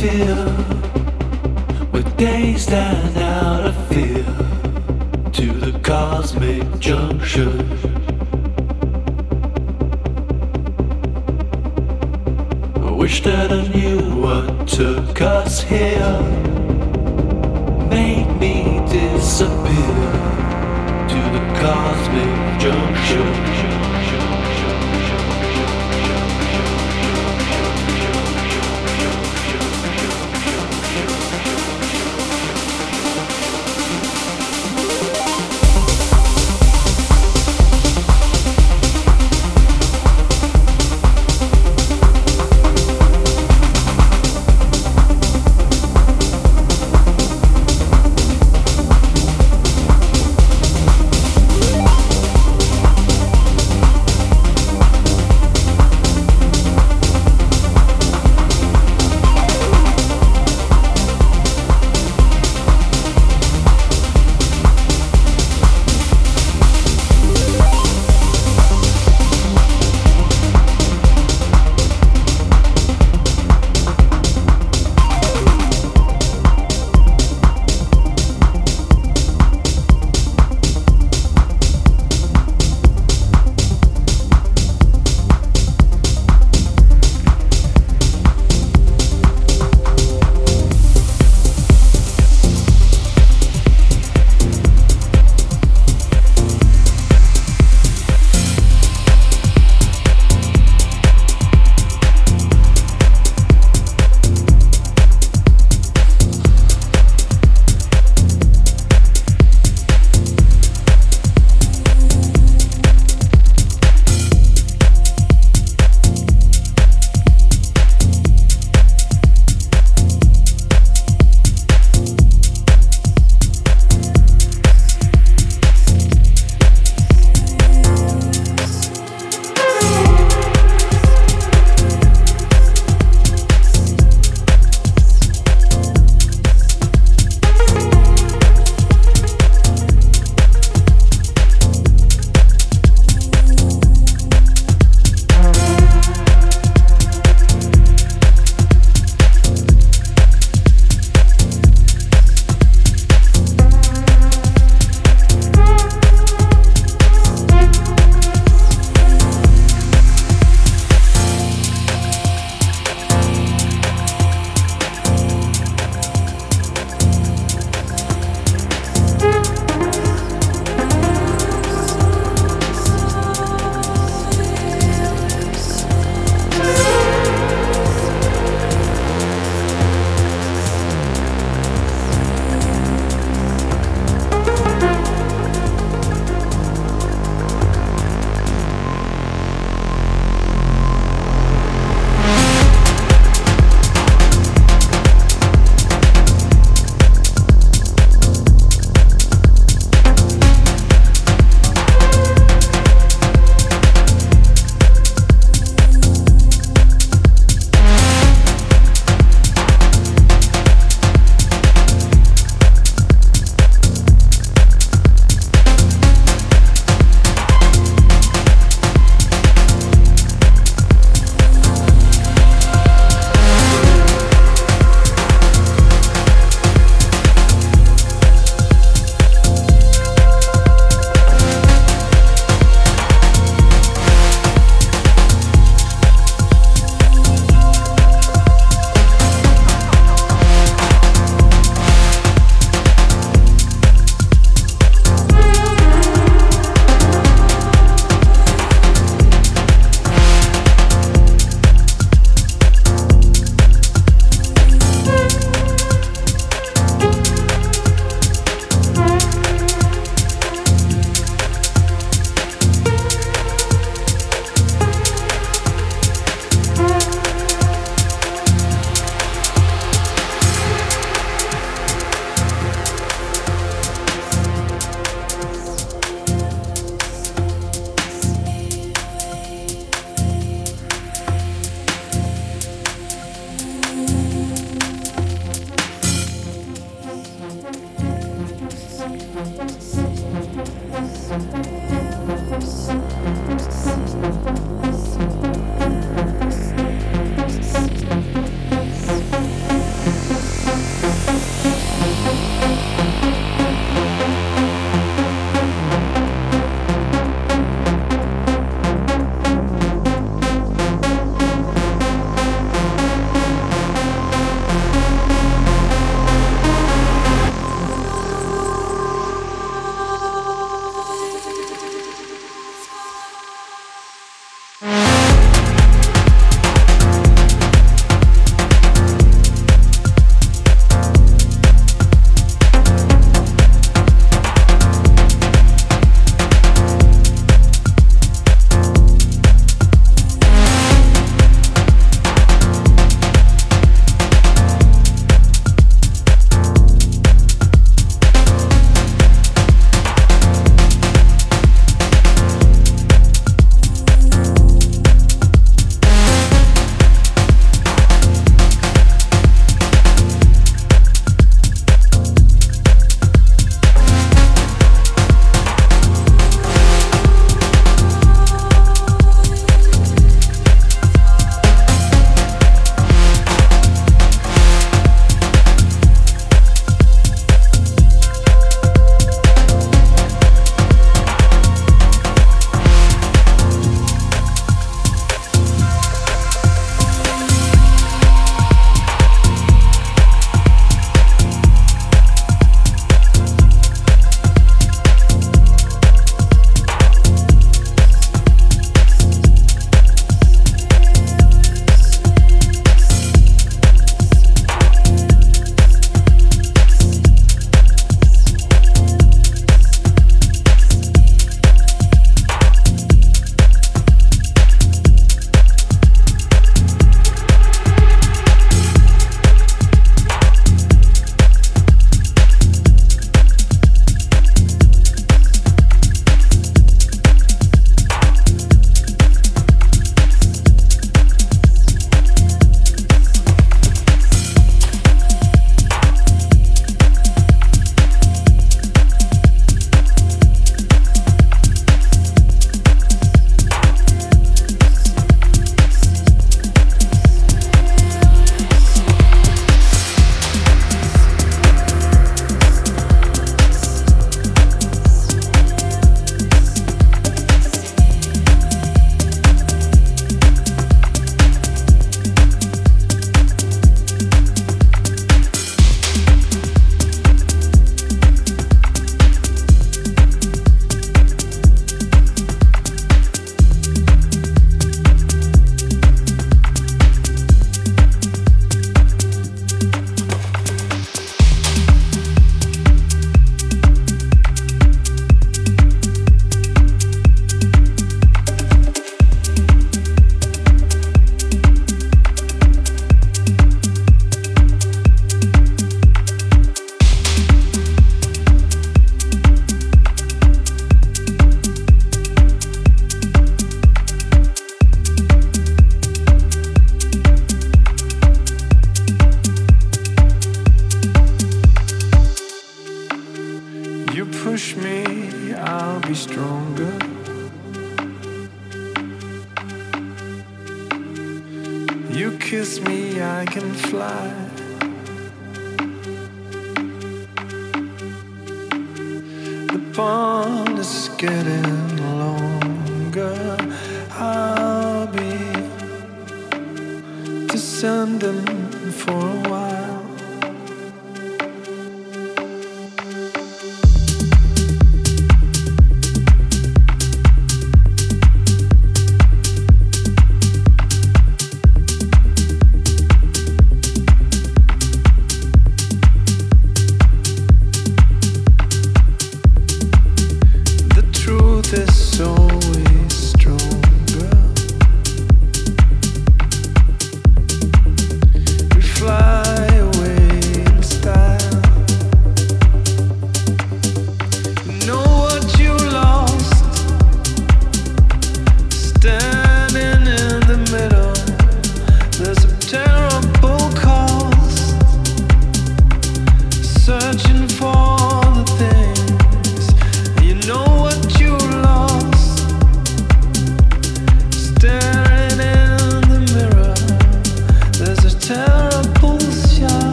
filled With days stand out of fear. To the cosmic junction. I wish that I knew what took us here. Made me disappear. To the cosmic junction.